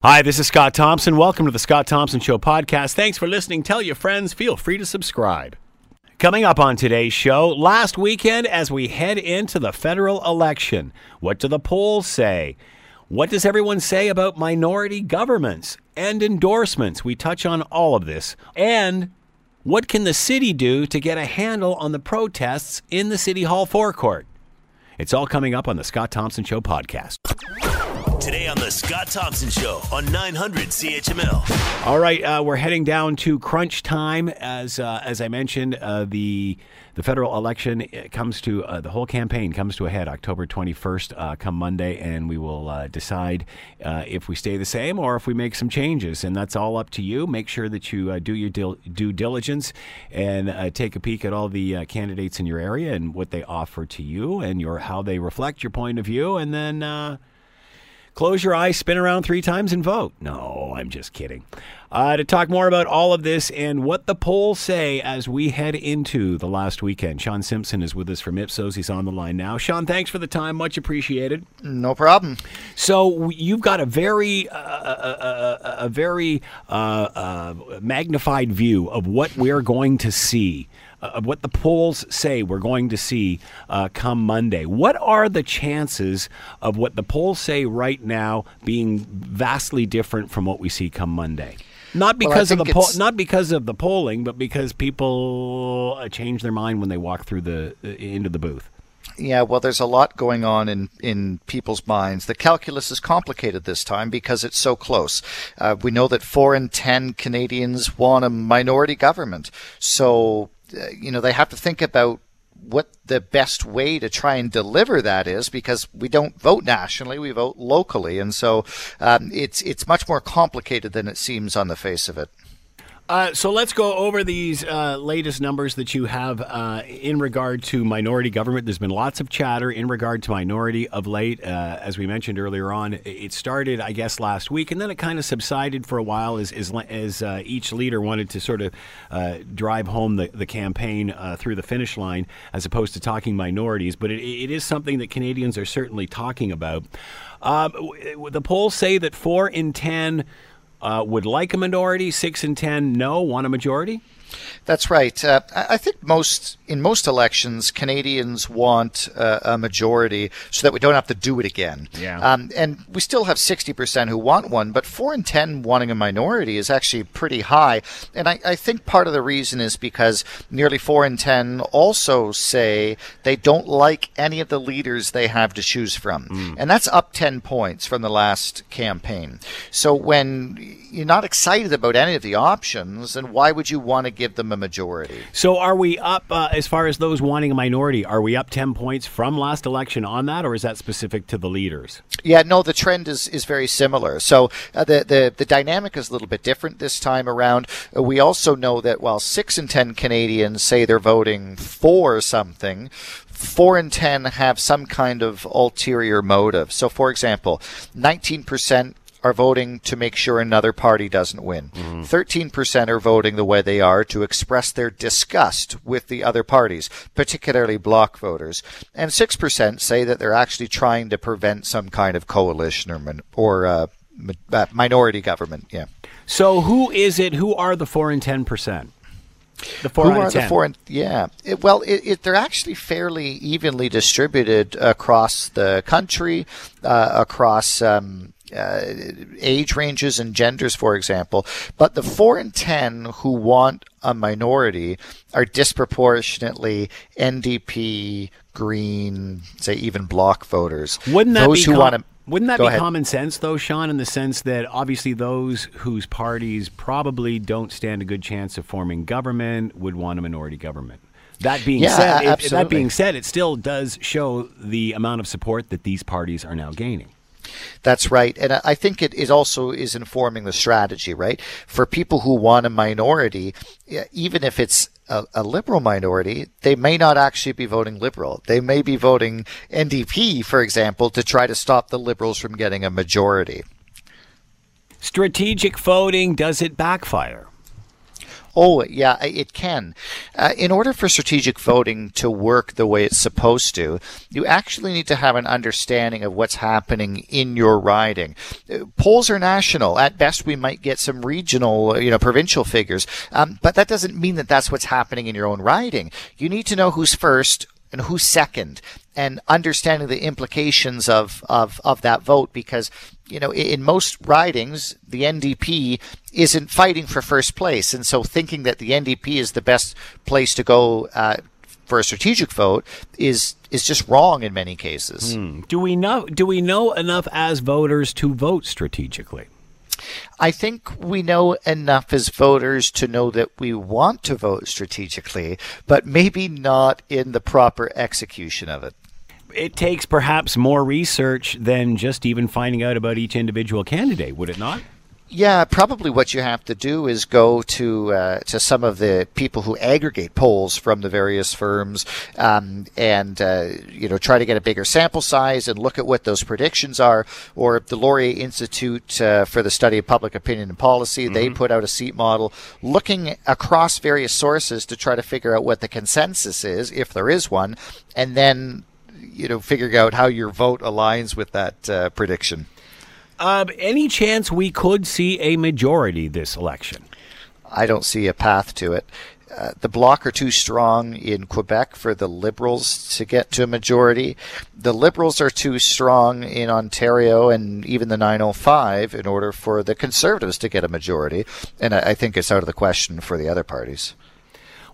Hi, this is Scott Thompson. Welcome to the Scott Thompson Show podcast. Thanks for listening. Tell your friends. Feel free to subscribe. Coming up on today's show, last weekend as we head into the federal election, what do the polls say? What does everyone say about minority governments and endorsements? We touch on all of this. And what can the city do to get a handle on the protests in the City Hall forecourt? It's all coming up on the Scott Thompson Show podcast. Today on the Scott Thompson Show on 900 CHML. All right, uh, we're heading down to crunch time. As uh, as I mentioned, uh, the the federal election comes to uh, the whole campaign comes to a head October 21st, uh, come Monday, and we will uh, decide if we stay the same or if we make some changes. And that's all up to you. Make sure that you do your dil- due diligence and take a peek at all the candidates in your area and what they offer to you and your how they reflect your point of view, and then close your eyes, spin around three times, and vote. No, I'm just kidding. Uh, to talk more about all of this and what the polls say as we head into the last weekend, Sean Simpson is with us from Ipsos. He's on the line now. Sean, thanks for the time. Much appreciated. No problem. So you've got a very, uh, a, a, a, very uh, uh, magnified view of what we're going to see uh, what the polls say we're going to see uh, come Monday. What are the chances of what the polls say right now being vastly different from what we see come Monday? Not because well, of the poll, not because of the polling, but because people uh, change their mind when they walk through the uh, into the booth. Yeah, well, there's a lot going on in, in people's minds. The calculus is complicated this time because it's so close. Uh, we know that four in ten Canadians want a minority government. So you know, they have to think about what the best way to try and deliver that is because we don't vote nationally, we vote locally. And so um, it's, it's much more complicated than it seems on the face of it. Uh, so let's go over these uh, latest numbers that you have uh, in regard to minority government. There's been lots of chatter in regard to minority of late. Uh, as we mentioned earlier on, it started, I guess, last week, and then it kind of subsided for a while as, as, as uh, each leader wanted to sort of uh, drive home the, the campaign through the finish line as opposed to talking minorities. But it, it is something that Canadians are certainly talking about. The polls say that four in 10 uh, would like a minority, six and ten no, want a majority? That's right. Uh, I think most in most elections, Canadians want uh, a majority so that we don't have to do it again. Yeah. Um, and we still have 60% who want one, but 4 in 10 wanting a minority is actually pretty high. And I, I think part of the reason is because nearly 4 in 10 also say they don't like any of the leaders they have to choose from. Mm. And that's up 10 points from the last campaign. So when you're not excited about any of the options, then why would you want to give them a majority? So, are we up uh, as far as those wanting a minority? Are we up ten points from last election on that, or is that specific to the leaders? Yeah, no, the trend is, is very similar. So uh, the, the the dynamic is a little bit different this time around. Uh, we also know that while six in ten Canadians say they're voting for something, four in ten have some kind of ulterior motive. So, for example, 19% are voting to make sure another party doesn't win. Mm-hmm. 13% are voting the way they are to express their disgust with the other parties, particularly bloc voters. And 6% say that they're actually trying to prevent some kind of coalition or, min- or uh, uh, minority government. Yeah. So who is it? Who are the 4 and 10%? The four Who are the four? And, yeah. It, well, it, it, they're actually fairly evenly distributed across the country, uh, across um, uh, age ranges and genders, for example. But the four in ten who want a minority are disproportionately NDP, Green, say even Bloc voters. Wouldn't that Those be who com- want to wouldn't that be ahead. common sense, though, Sean, in the sense that obviously those whose parties probably don't stand a good chance of forming government would want a minority government? That being yeah, said, it, that being said, it still does show the amount of support that these parties are now gaining. That's right. And I think it also is informing the strategy, right? For people who want a minority, even if it's a, a, liberal minority, they may not actually be voting liberal. They may be voting NDP, for example, to try to stop the liberals from getting a majority. Strategic voting, does it backfire? Oh, yeah, it can. Uh, in order for strategic voting to work the way it's supposed to, you actually need to have an understanding of what's happening in your riding. Uh, polls are national. At best, we might get some regional, you know, provincial figures, um, but that doesn't mean that that's what's happening in your own riding. You need to know who's first and who's second and understanding the implications of, of, of that vote because you know, in most ridings, the NDP isn't fighting for first place. And so thinking that the NDP is the best place to go uh, for a strategic vote is is just wrong in many cases. Hmm. Do we know do we know enough as voters to vote strategically? I think we know enough as voters to know that we want to vote strategically, but maybe not in the proper execution of it it takes perhaps more research than just even finding out about each individual candidate, would it not? Yeah, probably what you have to do is go to uh, to some of the people who aggregate polls from the various firms, um, and uh, you know try to get a bigger sample size and look at what those predictions are. Or the Laurier Institute uh, for the Study of Public Opinion and Policy, mm-hmm. they put out a seat model looking across various sources to try to figure out what the consensus is, if there is one, and then you know, figuring out how your vote aligns with that uh, prediction. Uh, any chance we could see a majority this election? I don't see a path to it. Uh, the bloc are too strong in Quebec for the Liberals to get to a majority. The Liberals are too strong in Ontario and even the 905 in order for the Conservatives to get a majority. And I, I think it's out of the question for the other parties.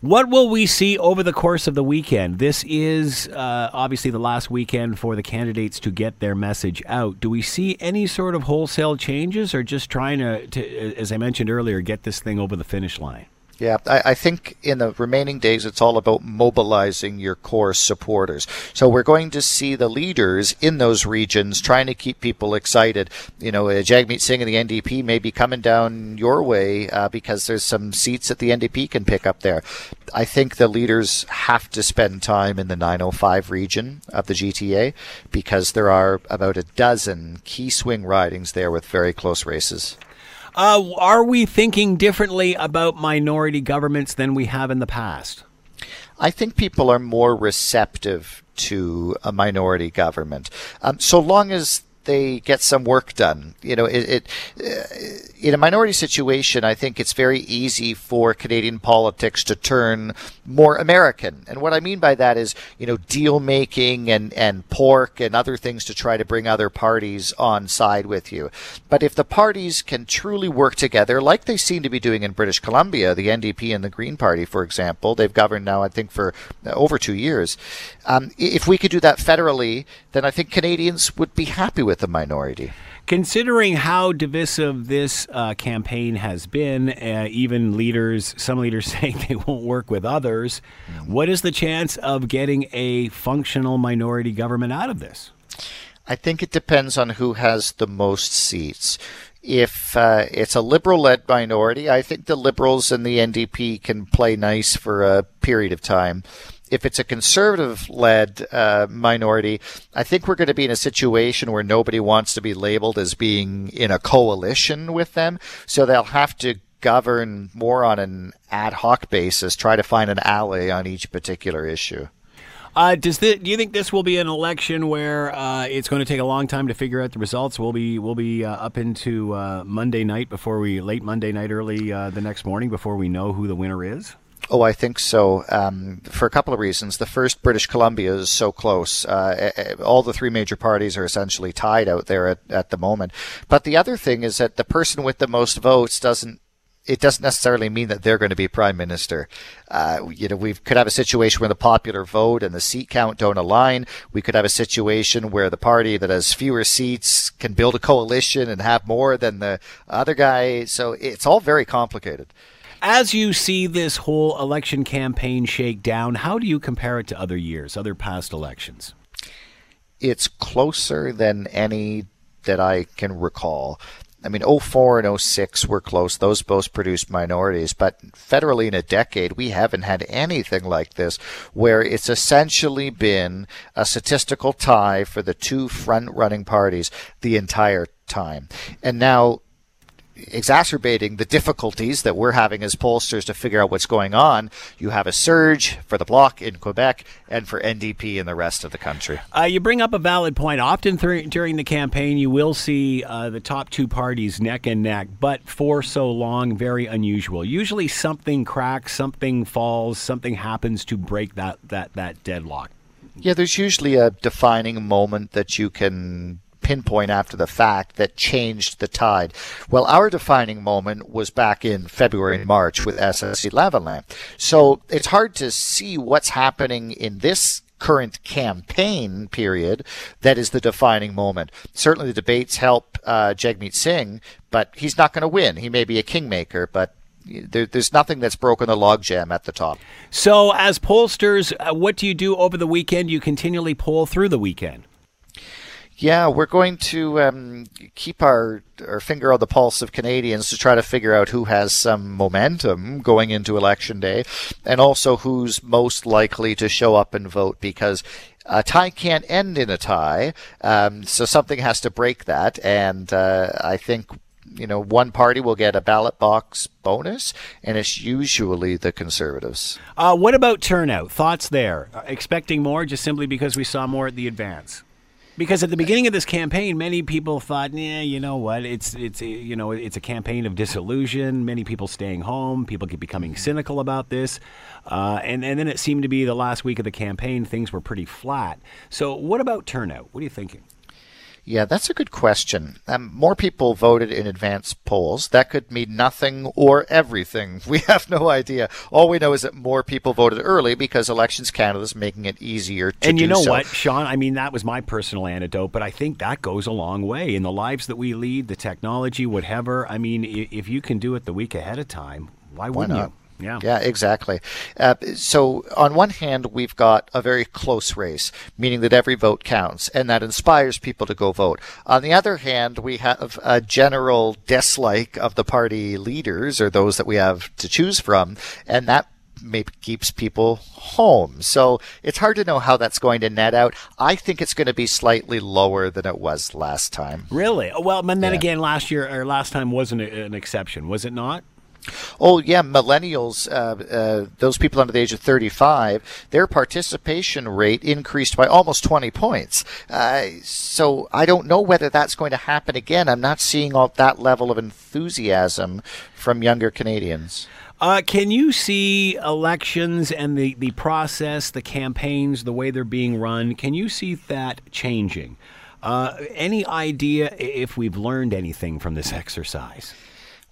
What will we see over the course of the weekend? This is uh, obviously the last weekend for the candidates to get their message out. Do we see any sort of wholesale changes or just trying to, to as I mentioned earlier, get this thing over the finish line? Yeah, I, I, think in the remaining days, it's all about mobilizing your core supporters. So we're going to see the leaders in those regions trying to keep people excited. You know, uh, Jagmeet Singh and the NDP may be coming down your way uh, because there's some seats that the NDP can pick up there. I think the leaders have to spend time in the 905 region of the GTA because there are about a dozen key swing ridings there with very close races. Uh, are we thinking differently about minority governments than we have in the past? I think people are more receptive to a minority government. Um, so long as they get some work done. You know, it, it uh, in a minority situation, I think it's very easy for Canadian politics to turn more American. And what I mean by that is, you know, deal making and, and pork and other things to try to bring other parties on side with you. But if the parties can truly work together, like they seem to be doing in British Columbia, the NDP and the Green Party, for example, they've governed now, I think, for over two years. Um, if we could do that federally, then I think Canadians would be happy with the minority. Considering how divisive this uh, campaign has been, uh, even leaders, some leaders saying they won't work with others, mm-hmm. what is the chance of getting a functional minority government out of this? I think it depends on who has the most seats. If uh, it's a liberal led minority, I think the Liberals and the NDP can play nice for a period of time if it's a conservative led uh, minority, I think we're going to be in a situation where nobody wants to be labeled as being in a coalition with them. So they'll have to govern more on an ad hoc basis, try to find an ally on each particular issue. Uh, does this, do you think this will be an election where uh, it's going to take a long time to figure out the results? We'll be we'll be uh, up into uh, Monday night before we late Monday night, early uh, the next morning before we know who the winner is. Oh, I think so. Um, for a couple of reasons. The first, British Columbia is so close. Uh, all the three major parties are essentially tied out there at, at the moment. But the other thing is that the person with the most votes doesn't it doesn't necessarily mean that they're going to be prime minister. Uh, you know, we could have a situation where the popular vote and the seat count don't align. We could have a situation where the party that has fewer seats can build a coalition and have more than the other guy. So it's all very complicated. As you see this whole election campaign shake down, how do you compare it to other years, other past elections? It's closer than any that I can recall. I mean, 04 and 06 were close. Those both produced minorities. But federally in a decade, we haven't had anything like this where it's essentially been a statistical tie for the two front running parties the entire time. And now exacerbating the difficulties that we're having as pollsters to figure out what's going on. You have a surge for the bloc in Quebec and for NDP in the rest of the country. Uh, you bring up a valid point. Often th- during the campaign, you will see uh, the top two parties neck and neck, but for so long, very unusual. Usually, something cracks, something falls, something happens to break that that that deadlock. Yeah, there's usually a defining moment that you can pinpoint after the fact that changed the tide. Well, our defining moment was back in February and March with SNC-Lavalin. So it's hard to see what's happening in this current campaign period that is the defining moment. Certainly the debates help uh, Jagmeet Singh, but he's not going to win. He may be a kingmaker, but there, there's nothing that's broken the logjam at the top. So, as pollsters, uh, what do you do over the weekend? You continually poll through the weekend. Yeah, we're going to um, keep our our finger on the pulse of Canadians to try to figure out who has some momentum going into election day, and also who's most likely to show up and vote because a tie can't end in a tie, um, so something has to break that. And uh, I think you know one party will get a ballot box bonus, and it's usually the Conservatives. Uh, what about turnout? Thoughts there? Uh, expecting more just simply because we saw more at the advance? Because at the beginning of this campaign, many people thought, "Yeah, you know what? It's it's you know it's a campaign of disillusion. Many people staying home, people get becoming cynical about this, uh, and and then it seemed to be the last week of the campaign, things were pretty flat. So, what about turnout? What are you thinking? Yeah, that's a good question. Um, more people voted in advance polls. That could mean nothing or everything. We have no idea. All we know is that more people voted early because Elections Canada is making it easier to And you know so. what, Sean? I mean, that was my personal anecdote, but I think that goes a long way in the lives that we lead, the technology, whatever. I mean, if you can do it the week ahead of time, why wouldn't not? you? Yeah. Yeah, exactly. Uh, so, on one hand, we've got a very close race, meaning that every vote counts, and that inspires people to go vote. On the other hand, we have a general dislike of the party leaders or those that we have to choose from, and that maybe keeps people home. So it's hard to know how that's going to net out. I think it's going to be slightly lower than it was last time. Really? Well, and then Yeah. again, last year or last time wasn't an exception, was it not? Oh yeah, millennials, uh, uh, those people under the age of 35, their participation rate increased by almost 20 points. Uh, so I don't know whether that's going to happen again. I'm not seeing all that level of enthusiasm from younger Canadians. Uh, can you see elections and the, the process, the campaigns, the way they're being run? Can you see that changing? Uh, any idea if we've learned anything from this exercise?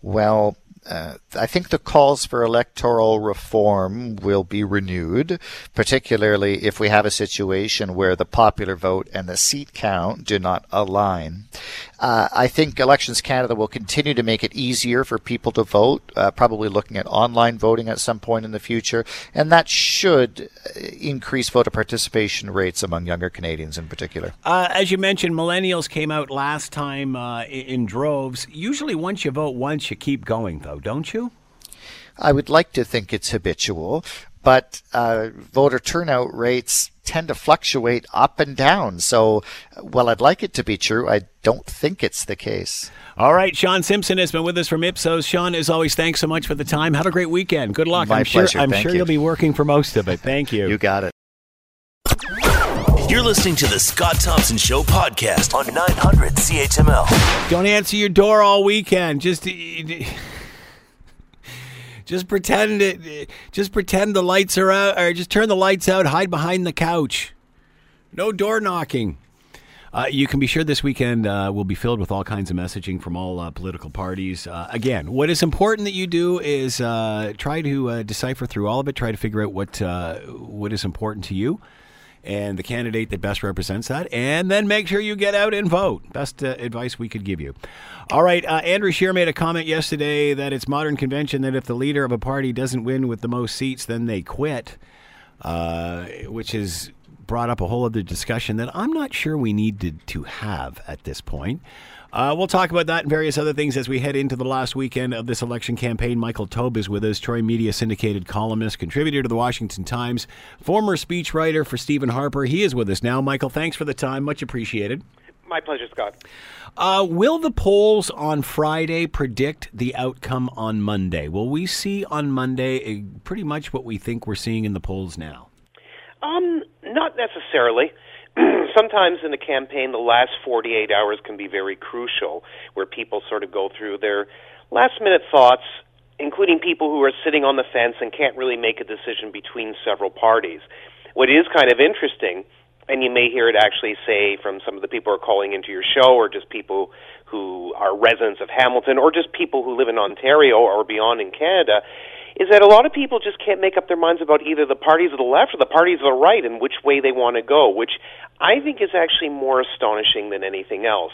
Well, uh, I think the calls for electoral reform will be renewed, particularly if we have a situation where the popular vote and the seat count do not align. Uh, I think Elections Canada will continue to make it easier for people to vote, uh, probably looking at online voting at some point in the future, and that should uh, increase voter participation rates among younger Canadians in particular. Uh, as you mentioned, millennials came out last time uh, in droves. Usually, once you vote once, you keep going, though, don't you? I would like to think it's habitual, but uh, voter turnout rates tend to fluctuate up and down. So, while I'd like it to be true, I don't think it's the case. All right, Sean Simpson has been with us from Ipsos. Sean, as always, thanks so much for the time. Have a great weekend. Good luck. My I'm pleasure. sure. I'm Thank sure you. you'll be working for most of it. Thank you. You got it. You're listening to the Scott Thompson Show podcast on 900 CHML. Don't answer your door all weekend. Just just pretend it. Just pretend the lights are out, or just turn the lights out. Hide behind the couch. No door knocking. Uh, you can be sure this weekend uh, will be filled with all kinds of messaging from all uh, political parties. Uh, again, what is important that you do is uh, try to uh, decipher through all of it. Try to figure out what what is important to you and the candidate that best represents that, and then make sure you get out and vote. Best uh, advice we could give you. All right, uh, Andrew Scheer made a comment yesterday that it's modern convention that if the leader of a party doesn't win with the most seats, then they quit, uh, which has brought up a whole other discussion that I'm not sure we needed to have at this point. Uh, we'll talk about that and various other things as we head into the last weekend of this election campaign. Michael Taube is with us, Troy Media syndicated columnist, contributor to the Washington Times, former speechwriter for Stephen Harper. He is with us now. Michael, thanks for the time. Much appreciated. My pleasure, Scott. Uh, will the polls on Friday predict the outcome on Monday? Will we see on Monday uh, pretty much what we think we're seeing in the polls now? Um, not necessarily. Sometimes in a campaign, the last 48 hours can be very crucial, where people sort of go through their last minute thoughts, including people who are sitting on the fence and can't really make a decision between several parties. What is kind of interesting and you may hear it actually say from some of the people who are calling into your show, or just people who are residents of Hamilton, or just people who live in Ontario or beyond in Canada, is that a lot of people just can't make up their minds about either the parties of the left or the parties of the right and which way they want to go, which I think is actually more astonishing than anything else.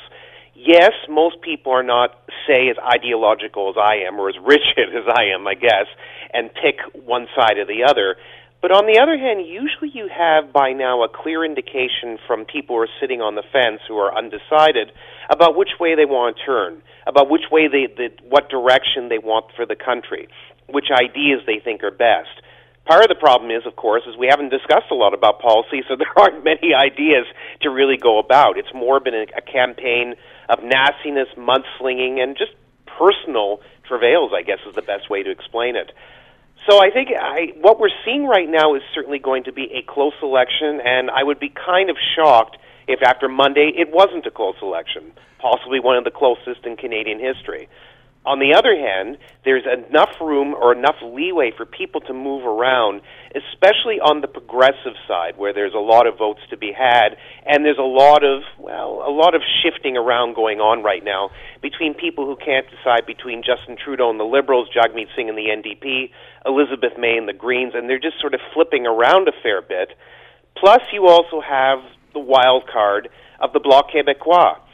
Yes, most people are not, say, as ideological as I am or as rigid as I am, I guess, and pick one side or the other. But on the other hand, usually you have by now a clear indication from people who are sitting on the fence who are undecided about which way they want to turn, about which way they, the, what direction they want for the country, which ideas they think are best. Part of the problem is, of course, is we haven't discussed a lot about policy, so there aren't many ideas to really go about. It's more been a, campaign of nastiness, mudslinging, and just personal travails, I guess is the best way to explain it. So I think I, what we're seeing right now is certainly going to be a close election, and I would be kind of shocked if after Monday it wasn't a close election, possibly one of the closest in Canadian history. On the other hand, there's enough room or enough leeway for people to move around, especially on the progressive side where there's a lot of votes to be had and there's a lot of well, a lot of shifting around going on right now between people who can't decide between Justin Trudeau and the Liberals, Jagmeet Singh and the NDP, Elizabeth May and the Greens, and they're just sort of flipping around a fair bit. Plus you also have the wild card of the Bloc Québécois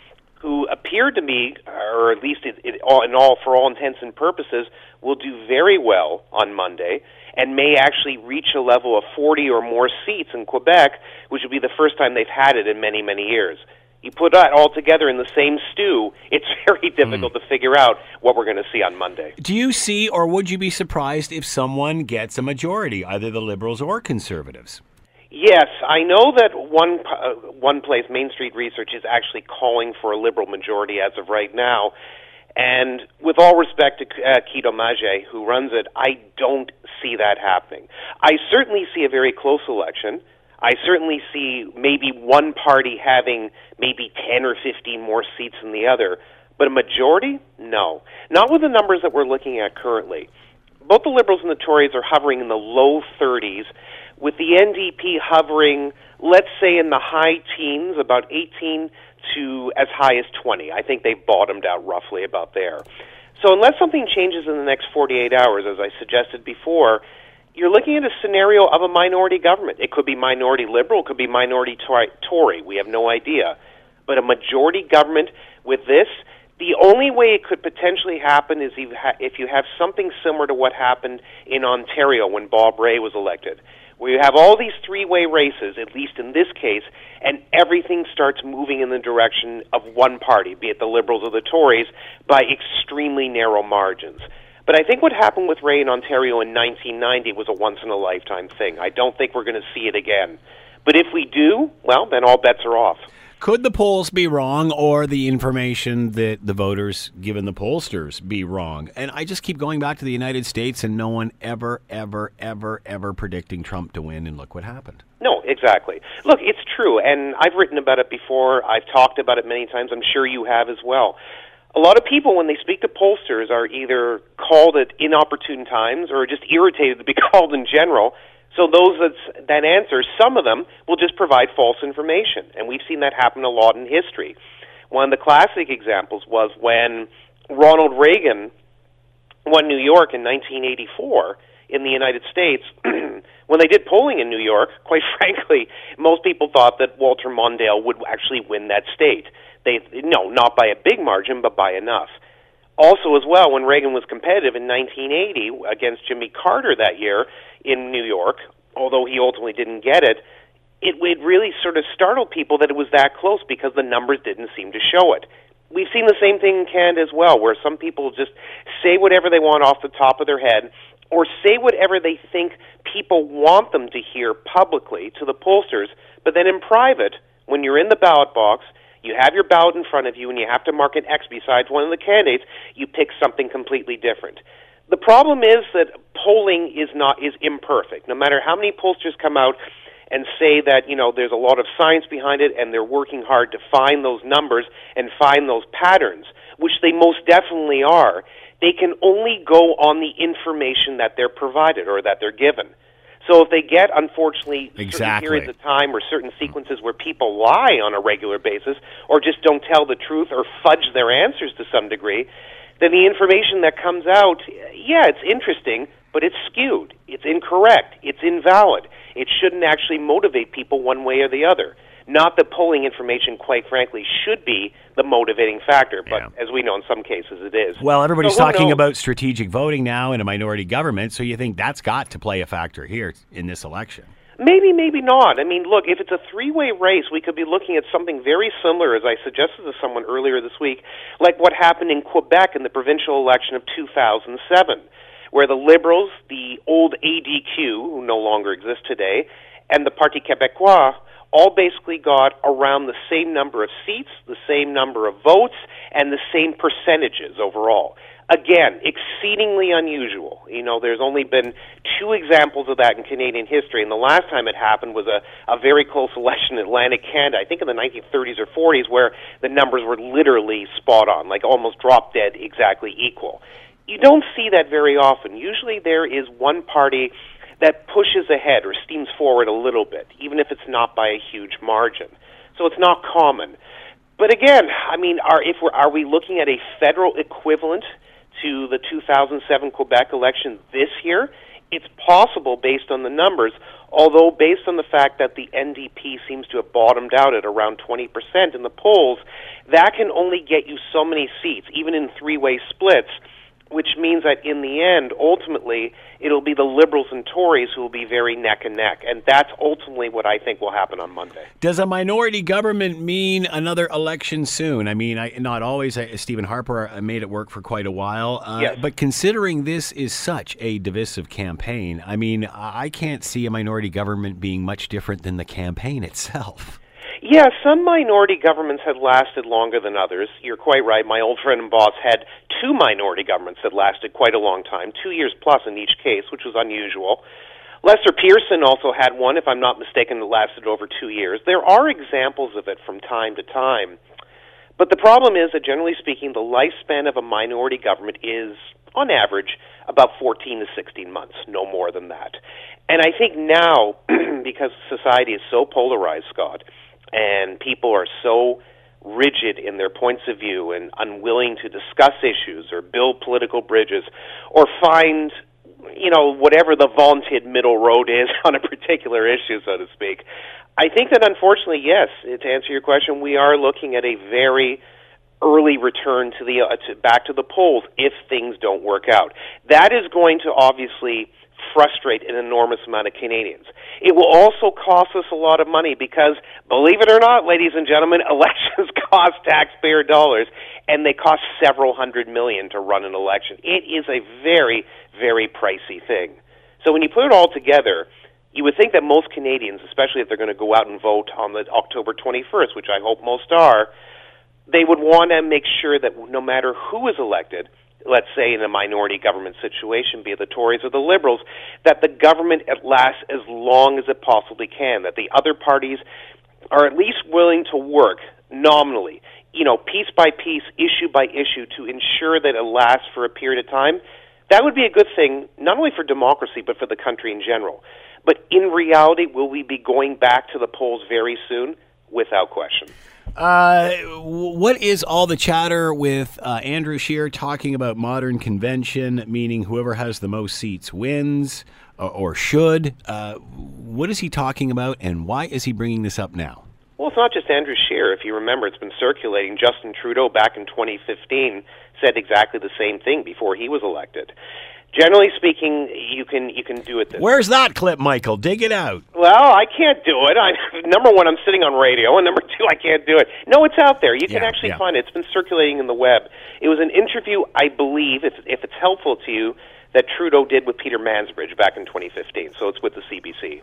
who appeared to me, or at least it, it, all, in all, for all intents and purposes, will do very well on Monday and may actually reach a level of 40 or more seats in Quebec, which would be the first time they've had it in many, many years. You put that all together in the same stew, it's very difficult mm. to figure out what we're going to see on Monday. Do you see, or would you be surprised if someone gets a majority, either the Liberals or Conservatives? Yes, I know that one uh, one place, Mainstreet Research, is actually calling for a liberal majority as of right now. And with all respect to uh, Quito Maggi, who runs it, I don't see that happening. I certainly see a very close election. I certainly see maybe one party having maybe 10 or 15 more seats than the other, but a majority? No. Not with the numbers that we're looking at currently. Both the Liberals and the Tories are hovering in the low 30s, with the NDP hovering, let's say, in the high teens, about 18 to as high as 20. I think they've bottomed out roughly about there. So, unless something changes in the next 48 hours, as I suggested before, you're looking at a scenario of a minority government. It could be minority liberal, it could be minority Tory. We have no idea. But a majority government with this, the only way it could potentially happen is if you have something similar to what happened in Ontario when Bob Rae was elected where you have all these three way races, at least in this case, and everything starts moving in the direction of one party, be it the Liberals or the Tories, by extremely narrow margins. But I think what happened with Rae in Ontario in 1990 was a once in a lifetime thing. I don't think we're going to see it again. But if we do, well, then all bets are off. Could the polls be wrong or the information that the voters given the pollsters be wrong? And I just keep going back to the United States and no one ever, ever, ever, ever predicting Trump to win, and look what happened. No, exactly. Look, it's true, and I've written about it before. I've talked about it many times. I'm sure you have as well. A lot of people, when they speak to pollsters, are either called at inopportune times or just irritated to be called in general so those that, that answer, some of them will just provide false information, and we've seen that happen a lot in history. One of the classic examples was when Ronald Reagan won New York in 1984 in the United States. when they did polling in New York, quite frankly, most people thought that Walter Mondale would actually win that state. They no, not by a big margin, but by enough. Also, as well, when Reagan was competitive in 1980 against Jimmy Carter that year, in New York, although he ultimately didn't get it, it, would really sort of startled people that it was that close because the numbers didn't seem to show it. We've seen the same thing in Canada as well, where some people just say whatever they want off the top of their head or say whatever they think people want them to hear publicly to the pollsters, but then in private, when you're in the ballot box, You have your ballot in front of you, and you have to mark an X besides one of the candidates. You pick something completely different. The problem is that polling is not is imperfect. No matter how many pollsters come out and say that you know there's a lot of science behind it, and they're working hard to find those numbers and find those patterns, which they most definitely are. They can only go on the information that they're provided or that they're given. So if they get, unfortunately, certain periods of time or certain sequences where people lie on a regular basis or just don't tell the truth or fudge their answers to some degree, then the information that comes out, yeah, it's interesting, but it's skewed. It's incorrect. It's invalid. It shouldn't actually motivate people one way or the other. Not that polling information, quite frankly, should be the motivating factor, but Yeah. as we know, in some cases it is. Well, everybody's So talking knows? about strategic voting now in a minority government, so you think that's got to play a factor here in this election. Maybe, maybe not. I mean, look, if it's a three way race, we could be looking at something very similar, as I suggested to someone earlier this week, like what happened in Quebec in the provincial election of 2007, where the Liberals, the old ADQ, who no longer exists today, and the Parti Québécois all basically got around the same number of seats, the same number of votes, and the same percentages overall. Again, exceedingly unusual. You know, there's only been two examples of that in Canadian history, and the last time it happened was a, a very close election in Atlantic Canada, I think in the 1930s or 40s, where the numbers were literally spot on, like almost drop dead exactly equal. You don't see that very often. Usually there is one party that pushes ahead or steams forward a little bit, even if it's not by a huge margin. So it's not common. But again, I mean, are if we're are we looking at a federal equivalent to the 2007 Quebec election this year? It's possible based on the numbers, although based on the fact that the NDP seems to have bottomed out at around 20% in the polls, that can only get you so many seats, even in three-way splits which means that in the end, ultimately, it'll be the Liberals and Tories who will be very neck and neck. And that's ultimately what I think will happen on Monday. Does a minority government mean another election soon? I mean, I, not always. I, Stephen Harper uh, made it work for quite a while. Uh, Yes. But considering this is such a divisive campaign, I mean, I can't see a minority government being much different than the campaign itself. Yeah, some minority governments had lasted longer than others. You're quite right. My old friend and boss had two minority governments that lasted quite a long time, two years plus in each case, which was unusual. Lester Pearson also had one, if I'm not mistaken, that lasted over two years. There are examples of it from time to time. But the problem is that, generally speaking, the lifespan of a minority government is, on average, about 14 to 16 months, no more than that. And I think now, because society is so polarized, Scott, and people are so rigid in their points of view and unwilling to discuss issues or build political bridges or find you know whatever the vaunted middle road is on a particular issue so to speak. I think that unfortunately yes to answer your question we are looking at a very early return to the uh, to, back to the polls if things don't work out. That is going to obviously frustrate an enormous amount of Canadians. It will also cost us a lot of money because, believe it or not, ladies and gentlemen, elections cost taxpayer dollars, and they cost several hundred million to run an election. It is a very, very pricey thing. So when you put it all together, you would think that most Canadians, especially if they're going to go out and vote on the October 21st, which I hope most are, they would want to make sure that no matter who is elected, let's say in a minority government situation, be it the Tories or the Liberals, that the government lasts as long as it possibly can, that the other parties are at least willing to work nominally, you know, piece by piece, issue by issue, to ensure that it lasts for a period of time. That would be a good thing, not only for democracy, but for the country in general. But in reality, will we be going back to the polls very soon? Without question. Uh, what is all the chatter with uh, Andrew Scheer talking about modern convention, meaning whoever has the most seats wins or, or should? Uh, what is he talking about, and why is he bringing this up now? Well, it's not just Andrew Scheer. If you remember, it's been circulating. Justin Trudeau back in 2015 said exactly the same thing before he was elected. Generally speaking, you can you can do it this. Where's that clip, Michael? Dig it out. Well, I can't do it. I number one, I'm sitting on radio, and number two, I can't do it. No, it's out there. You can Yeah, actually yeah. find it. It's been circulating in the web. It was an interview, I believe, if if it's helpful to you, that Trudeau did with Peter Mansbridge back in 2015. So it's with the CBC.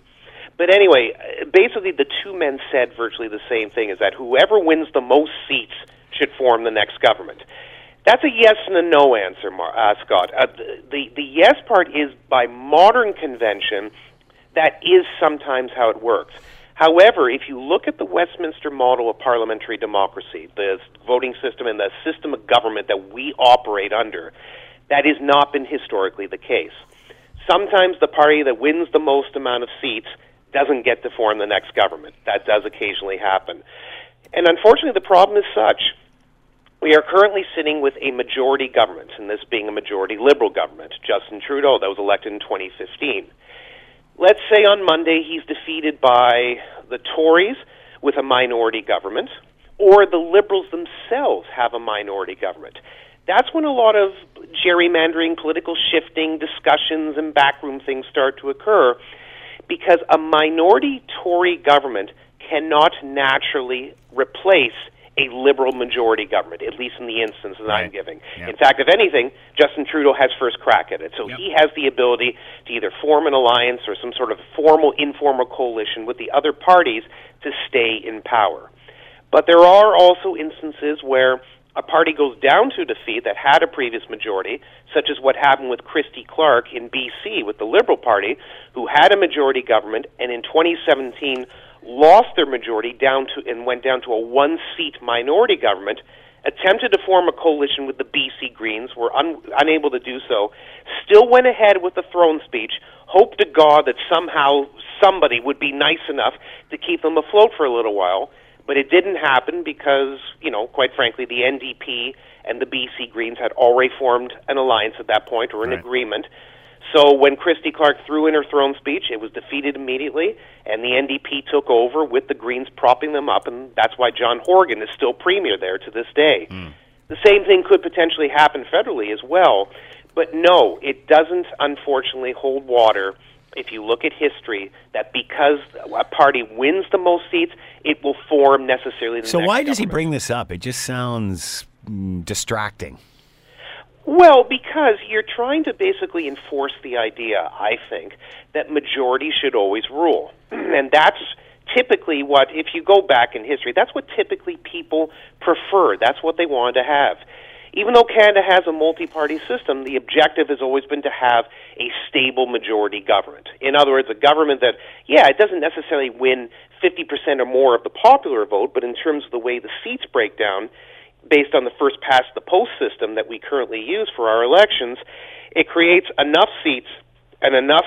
But anyway, basically, the two men said virtually the same thing: is that whoever wins the most seats should form the next government. That's a yes and a no answer, uh, Scott. Uh, the the yes part is by modern convention. That is sometimes how it works. However, if you look at the Westminster model of parliamentary democracy, the voting system and the system of government that we operate under, that has not been historically the case. Sometimes the party that wins the most amount of seats doesn't get to form the next government. That does occasionally happen. And unfortunately, the problem is such. We are currently sitting with a majority government, and this being a majority liberal government. Justin Trudeau, that was elected in 2015. Let's say on Monday he's defeated by the Tories with a minority government, or the Liberals themselves have a minority government. That's when a lot of gerrymandering, political shifting, discussions, and backroom things start to occur because a minority Tory government cannot naturally replace a liberal majority government, at least in the instance that right. I'm giving. Yep. In fact, if anything, Justin Trudeau has first crack at it. So yep. he has the ability to either form an alliance or some sort of formal, informal coalition with the other parties to stay in power. But there are also instances where a party goes down to defeat that had a previous majority, such as what happened with Christy Clark in BC with the Liberal Party, who had a majority government and in 2017 lost their majority down to and went down to a one seat minority government, attempted to form a coalition with the BC Greens, were un, unable to do so, still went ahead with the throne speech, hoped to God that somehow somebody would be nice enough to keep them afloat for a little while, but it didn't happen because, you know, quite frankly, the NDP and the BC Greens had already formed an alliance at that point or an right. agreement so when Christy Clark threw in her throne speech, it was defeated immediately, and the NDP took over with the Greens propping them up, and that's why John Horgan is still premier there to this day. Mm. The same thing could potentially happen federally as well, but no, it doesn't unfortunately hold water if you look at history, that because a party wins the most seats, it will form necessarily the so why does government. he bring this up? It just sounds mm, distracting. Well, because you're trying to basically enforce the idea, I think, that majority should always rule. and that's typically what, if you go back in history, that's what typically people prefer. That's what they wanted to have. Even though Canada has a multi party system, the objective has always been to have a stable majority government. In other words, a government that, yeah, it doesn't necessarily win 50% or more of the popular vote, but in terms of the way the seats break down, based on the first past the post system that we currently use for our elections, it creates enough seats and enough,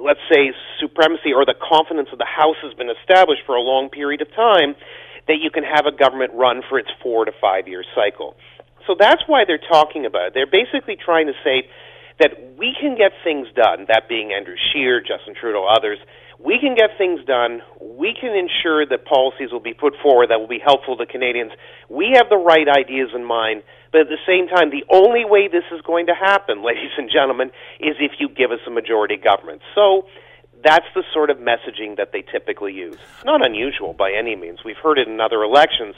let's say, supremacy or the confidence of the House has been established for a long period of time that you can have a government run for its four to five year cycle. So that's why they're talking about it. They're basically trying to say that we can get things done, that being Andrew Scheer, Justin Trudeau, others, we can get things done. We can ensure that policies will be put forward that will be helpful to Canadians. We have the right ideas in mind, but at the same time, the only way this is going to happen, ladies and gentlemen, is if you give us a majority government. So that's the sort of messaging that they typically use. Not unusual by any means. We've heard it in other elections.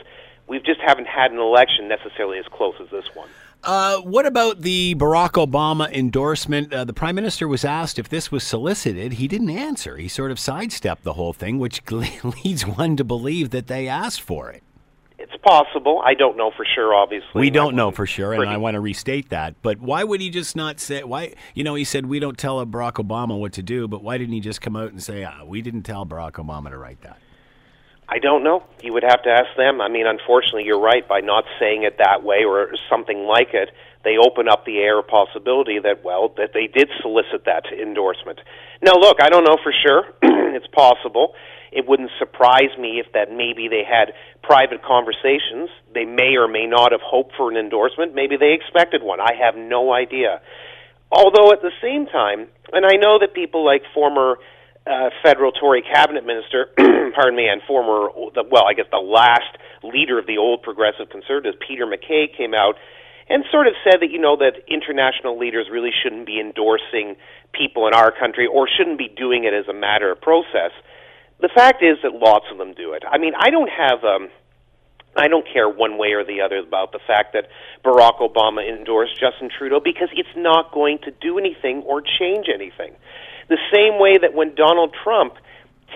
We just haven't had an election necessarily as close as this one. Uh, what about the Barack Obama endorsement? Uh, the prime minister was asked if this was solicited. He didn't answer. He sort of sidestepped the whole thing, which leads one to believe that they asked for it. It's possible. I don't know for sure. Obviously, we don't know for sure, and I want to restate that. But why would he just not say? Why, you know, he said we don't tell Barack Obama what to do, but why didn't he just come out and say ah, we didn't tell Barack Obama to write that? I don't know. You would have to ask them. I mean, unfortunately, you're right. By not saying it that way or something like it, they open up the air possibility that, well, that they did solicit that endorsement. Now, look, I don't know for sure. it's possible. It wouldn't surprise me if that maybe they had private conversations. They may or may not have hoped for an endorsement. Maybe they expected one. I have no idea. Although at the same time, and I know that people like former uh, federal Tory cabinet minister, pardon me, and former, well, I guess the last leader of the old progressive conservatives, Peter MacKay, came out and sort of said that you know that international leaders really shouldn't be endorsing people in our country or shouldn't be doing it as a matter of process. The fact is that lots of them do it. I mean, I don't have um I don't care one way or the other about the fact that Barack Obama endorsed Justin Trudeau because it's not going to do anything or change anything. The same way that when Donald Trump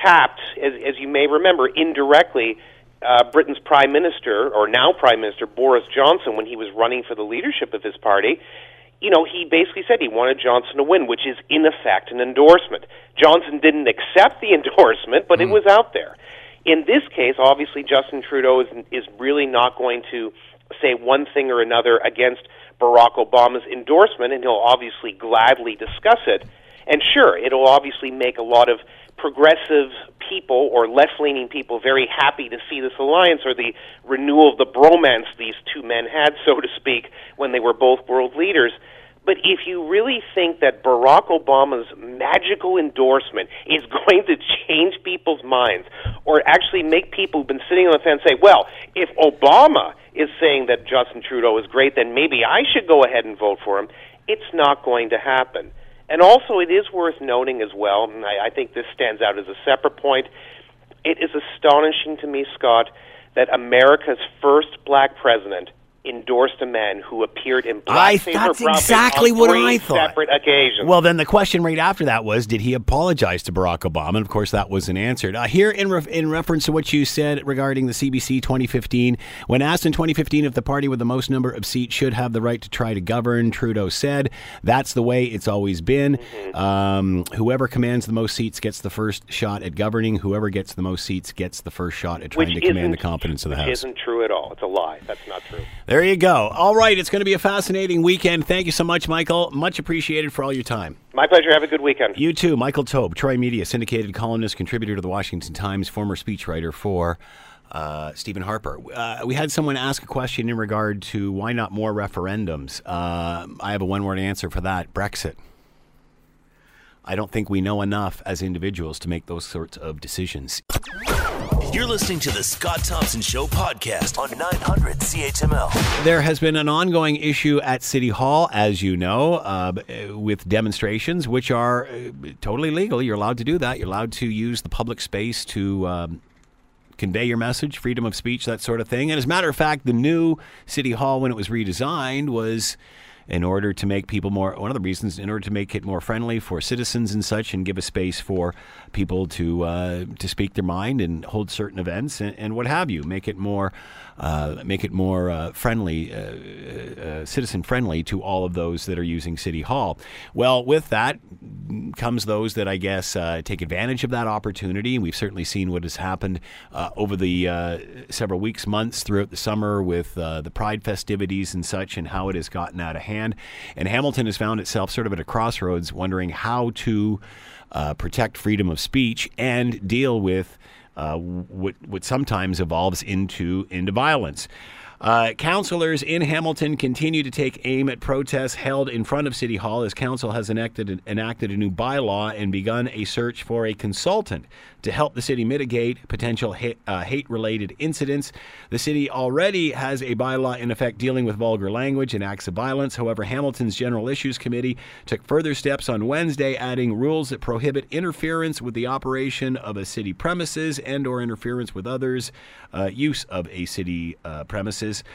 tapped, as, as you may remember, indirectly. Uh, Britain's prime minister, or now prime minister Boris Johnson, when he was running for the leadership of his party, you know, he basically said he wanted Johnson to win, which is in effect an endorsement. Johnson didn't accept the endorsement, but mm. it was out there. In this case, obviously, Justin Trudeau is, is really not going to say one thing or another against Barack Obama's endorsement, and he'll obviously gladly discuss it. And sure, it'll obviously make a lot of progressive people or left leaning people very happy to see this alliance or the renewal of the bromance these two men had, so to speak, when they were both world leaders. But if you really think that Barack Obama's magical endorsement is going to change people's minds or actually make people who've been sitting on the fence say, well, if Obama is saying that Justin Trudeau is great, then maybe I should go ahead and vote for him, it's not going to happen. And also, it is worth noting as well, and I, I think this stands out as a separate point. It is astonishing to me, Scott, that America's first black president endorsed a man who appeared in blackface I, that's exactly what I thought. Separate occasions. Well, then the question right after that was, did he apologize to Barack Obama? And of course, that wasn't answered. Uh, here, in re- in reference to what you said regarding the CBC 2015, when asked in 2015 if the party with the most number of seats should have the right to try to govern, Trudeau said, "That's the way it's always been. Mm-hmm. Um, whoever commands the most seats gets the first shot at governing. Whoever gets the most seats gets the first shot at trying which to command the competence of the House." Isn't true at all. It's a lie. That's not true. There you go. All right, it's going to be a fascinating weekend. Thank you so much, Michael. Much appreciated for all your time. My pleasure. Have a good weekend. You too. Michael Taube, Troy Media, syndicated columnist, contributor to the Washington Times, former speechwriter for uh, Stephen Harper. Uh, we had someone ask a question in regard to why not more referendums. Uh, I have a one word answer for that Brexit. I don't think we know enough as individuals to make those sorts of decisions. You're listening to the Scott Thompson Show podcast on 900 CHML. There has been an ongoing issue at City Hall, as you know, uh, with demonstrations, which are uh, totally legal. You're allowed to do that. You're allowed to use the public space to. Um, convey your message, freedom of speech, that sort of thing. And as a matter of fact, the new City Hall, when it was redesigned, was in order to make people more, one of the reasons, in order to make it more friendly for citizens and such, and give a space for people to uh, to speak their mind and hold certain events and, and what have you, make it more uh, make it more uh, friendly, uh, uh, citizen friendly to all of those that are using City Hall. Well, with that comes those that I guess uh, take advantage of that opportunity. We've certainly seen what has happened over the several weeks, months throughout the summer with the Pride festivities and such, and how it has gotten out of hand. And Hamilton has found itself sort of at a crossroads, wondering how to uh, protect freedom of speech and deal with uh, Uh, what, what sometimes evolves into, into violence. Uh, councillors in Hamilton continue to take aim at protests held in front of City Hall as Council has enacted, enacted a new bylaw and begun a search for a consultant to help the city mitigate potential hate, uh, hate related incidents. The city already has a bylaw in effect dealing with vulgar language and acts of violence. However, Hamilton's General Issues Committee took further steps on Wednesday, adding rules that prohibit interference with the operation of a city premises and or interference with others' uh, use of a city uh,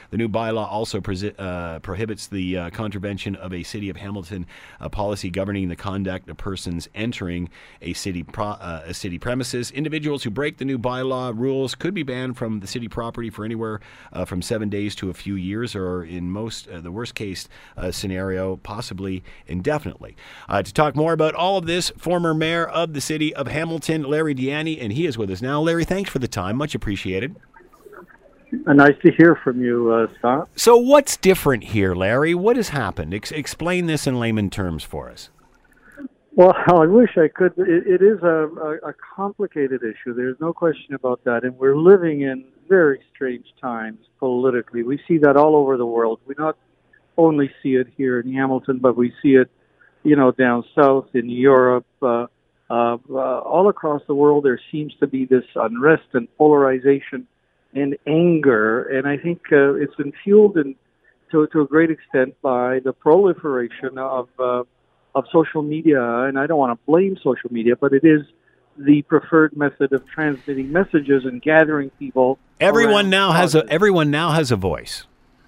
The new bylaw also uh, prohibits the uh, contravention of a City of Hamilton uh, policy governing the conduct of persons entering a city pro- a city premises. Individuals who break the new bylaw rules could be banned from the city property for anywhere uh, from seven days to a few years, or in most, uh, the worst case uh, scenario, possibly indefinitely. Uh, to talk more about all of this, former mayor of the city of Hamilton, Larry Di Ianni is with us now. Larry, thanks for the time. Much appreciated. Uh, nice to hear from you, uh, Scott. So, what's different here, Larry? What has happened? Ex- explain this in layman terms for us. Well, I wish I could. it, it is a, a, a complicated issue. There's no question about that. And we're living in very strange times politically. We see that all over the world. We not only see it here in Hamilton, but we see it, you know, down south in Europe, uh, uh, uh, all across the world. There seems to be this unrest and polarization and anger, and I think uh, it's been fueled in, to to a great extent by the proliferation of uh, of social media, and I don't want to blame social media, but it is the preferred method of transmitting messages and gathering people. Everyone now has a everyone now has a voice.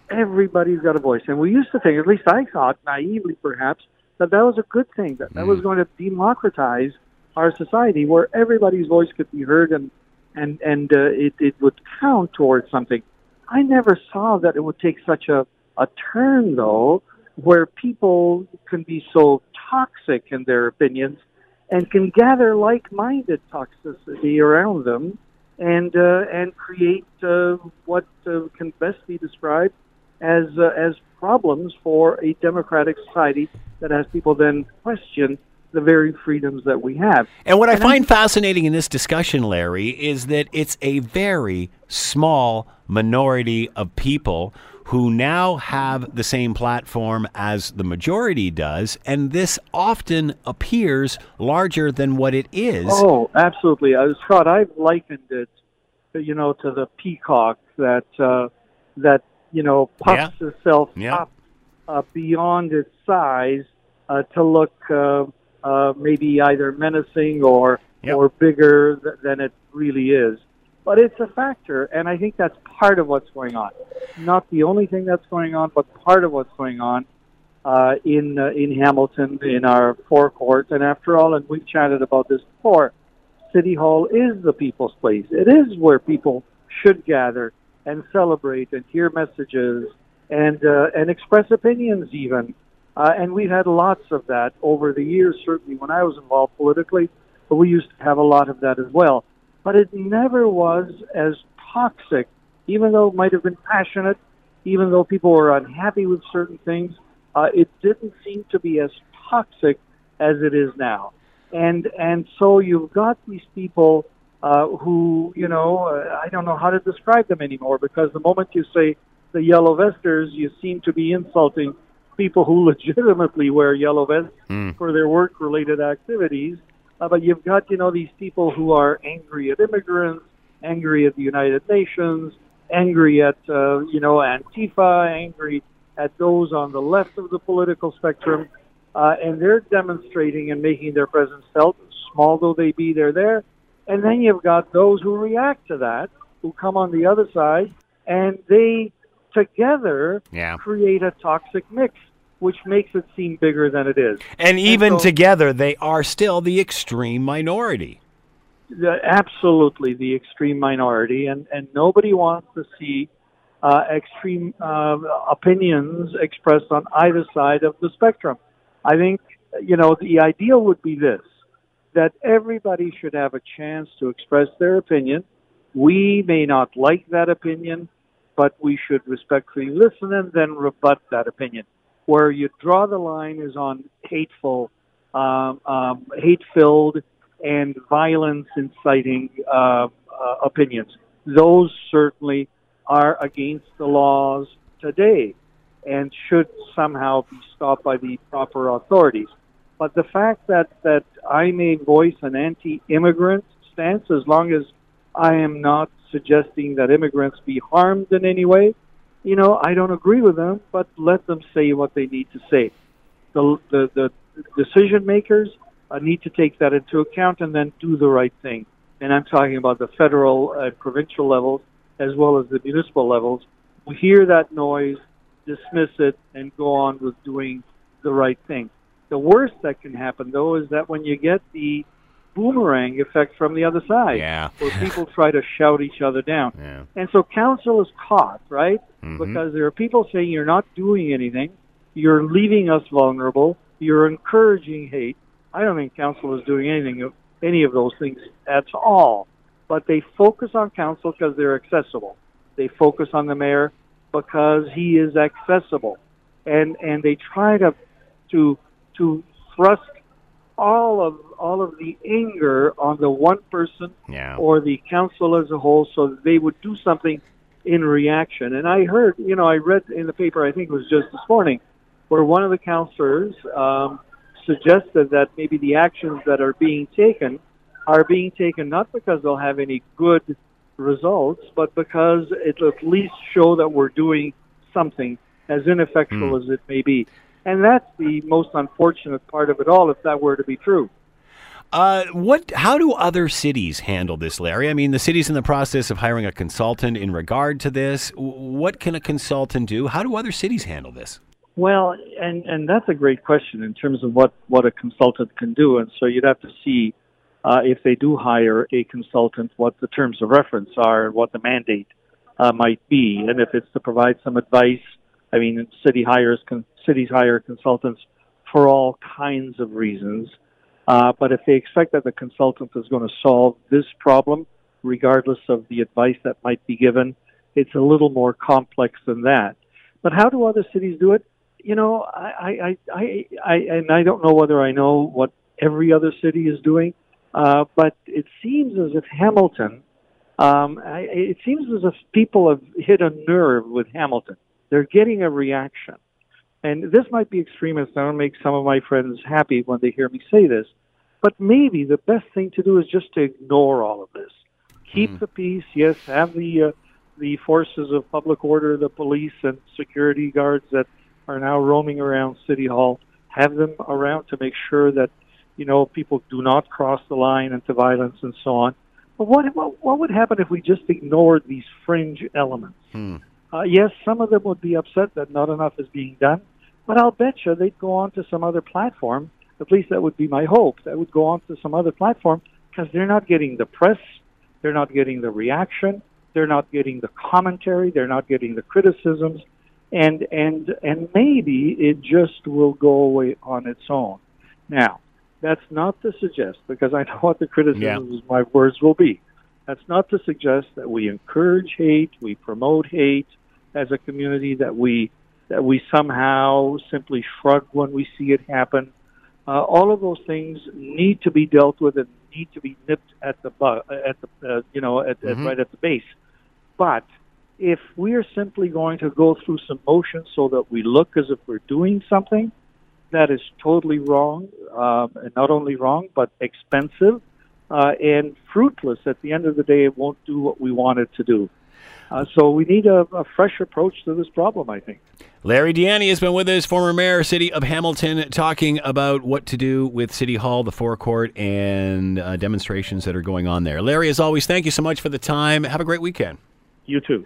Everybody's got a voice, and we used to think, at least I thought, naively perhaps, that that was a good thing. That that mm. was going to democratize our society where everybody's voice could be heard and and and uh, it it would count towards something. I never saw that it would take such a a turn though, where people can be so toxic in their opinions and can gather like-minded toxicity around them and uh, and create uh, what uh, can best be described as uh, as problems for a democratic society that has people then question the very freedoms that we have. And what I find fascinating in this discussion, Larry, is that it's a very small minority of people who now have the same platform as the majority does, and this often appears larger than what it is. Oh, absolutely. Uh, Scott, I've likened it, you know, to the peacock that uh, that you know puffs itself Yeah. up uh, beyond its size uh, to look uh, maybe either menacing or Yep. or bigger th- than it really is. But it's a factor, and I think that's part of what's going on. Not the only thing that's going on, but part of what's going on uh, in uh, in Hamilton in our forecourt. And after all, and we've chatted about this before, City Hall is the people's place. It is where people should gather and celebrate and hear messages and uh, and express opinions even. Uh, and we've had lots of that over the years. Certainly, when I was involved politically, but we used to have a lot of that as well. But it never was as toxic, even though it might have been passionate, even though people were unhappy with certain things. Uh, it didn't seem to be as toxic as it is now. And and so you've got these people uh, who you know uh, I don't know how to describe them anymore because the moment you say the yellow vesters, you seem to be insulting people who legitimately wear yellow vests for their work-related activities. Uh, but you've got you know these people who are angry at immigrants, angry at the United Nations, angry at uh, you know Antifa, angry at those on the left of the political spectrum, uh, and they're demonstrating and making their presence felt, small though they be. They're there, and then you've got those who react to that, who come on the other side, and they together Yeah. create a toxic mix, which makes it seem bigger than it is. And even so- together, they are still the extreme minority. the, absolutely the extreme minority, and, and nobody wants to see uh, extreme uh, opinions expressed on either side of the spectrum. I think, you know, the ideal would be this that everybody should have a chance to express their opinion. We may not like that opinion, but we should respectfully listen and then rebut that opinion. Where you draw the line is on hateful, um, um, hate-filled, and violence inciting uh, uh, opinions. Those certainly are against the laws today and should somehow be stopped by the proper authorities. But the fact that, that I may voice an anti-immigrant stance, as long as I am not suggesting that immigrants be harmed in any way, you know, I don't agree with them, but let them say what they need to say. The, the, the decision makers uh, need to take that into account and then do the right thing. And I'm talking about the federal and provincial levels as well as the municipal levels. We hear that noise, dismiss it, and go on with doing the right thing. The worst that can happen, though, is that when you get the boomerang effect from the other side, Yeah. where people try to shout each other down. Yeah. And so council is caught, right? Mhm. Because there are people saying you're not doing anything, you're leaving us vulnerable, you're encouraging hate. I don't think council is doing anything of any of those things at all. But they focus on council because they're accessible. They focus on the mayor because he is accessible, and and they try to to to thrust all of all of the anger on the one person Yeah. or the council as a whole so that they would do something in reaction. And I heard, you know, I read in the paper, I think it was just this morning, where one of the councillors um, suggested that maybe the actions that are being taken are being taken not because they'll have any good results, but because it'll at least show that we're doing something, as ineffectual as it may be. And that's the most unfortunate part of it all, if that were to be true. Uh, what? How do other cities handle this, Larry? I mean, the city's in the process of hiring a consultant in regard to this. What can a consultant do? How do other cities handle this? Well, and and that's a great question in terms of what what a consultant can do. And so you'd have to see uh, if they do hire a consultant, what the terms of reference are and what the mandate uh, might be, and if it's to provide some advice. I mean, city hires con- cities hire consultants for all kinds of reasons, uh, but if they expect that the consultant is going to solve this problem, regardless of the advice that might be given, it's a little more complex than that. But how do other cities do it? You know, I, I, I, I, and I don't know whether I know what every other city is doing, uh, but it seems as if Hamilton, um, I, it seems as if people have hit a nerve with Hamilton. They're getting a reaction. And this might be extremist. I don't make some of my friends happy when they hear me say this, but maybe the best thing to do is just to ignore all of this. Keep mm. the peace. Yes, have the uh, the forces of public order, the police and security guards that are now roaming around City Hall, have them around to make sure that you know people do not cross the line into violence and so on. But what what, what would happen if we just ignored these fringe elements? Hmm. Uh, yes, some of them would be upset that not enough is being done, but I'll bet you they'd go on to some other platform. At least that would be my hope. That would go on to some other platform because they're not getting the press, they're not getting the reaction, they're not getting the commentary. They're not getting the criticisms, and and and maybe it just will go away on its own. Now, that's not to suggest because I know what the criticisms yeah. of my words will be. That's not to suggest that we encourage hate, we promote hate as a community, that we that we somehow simply shrug when we see it happen. Uh, all of those things need to be dealt with and need to be nipped at the bu- at the uh, you know at, mm-hmm. at, right at the base. But if we're simply going to go through some motions so that we look as if we're doing something, that is totally wrong, um, and not only wrong, but expensive uh, and fruitless. At the end of the day, it won't do what we want it to do. Uh, so we need a, a, fresh approach to this problem, I think. Larry Di Ianni has been with us, former mayor, city of Hamilton, talking about what to do with City Hall, the forecourt, and uh, demonstrations that are going on there. Larry, as always, thank you so much for the time. Have a great weekend. You too.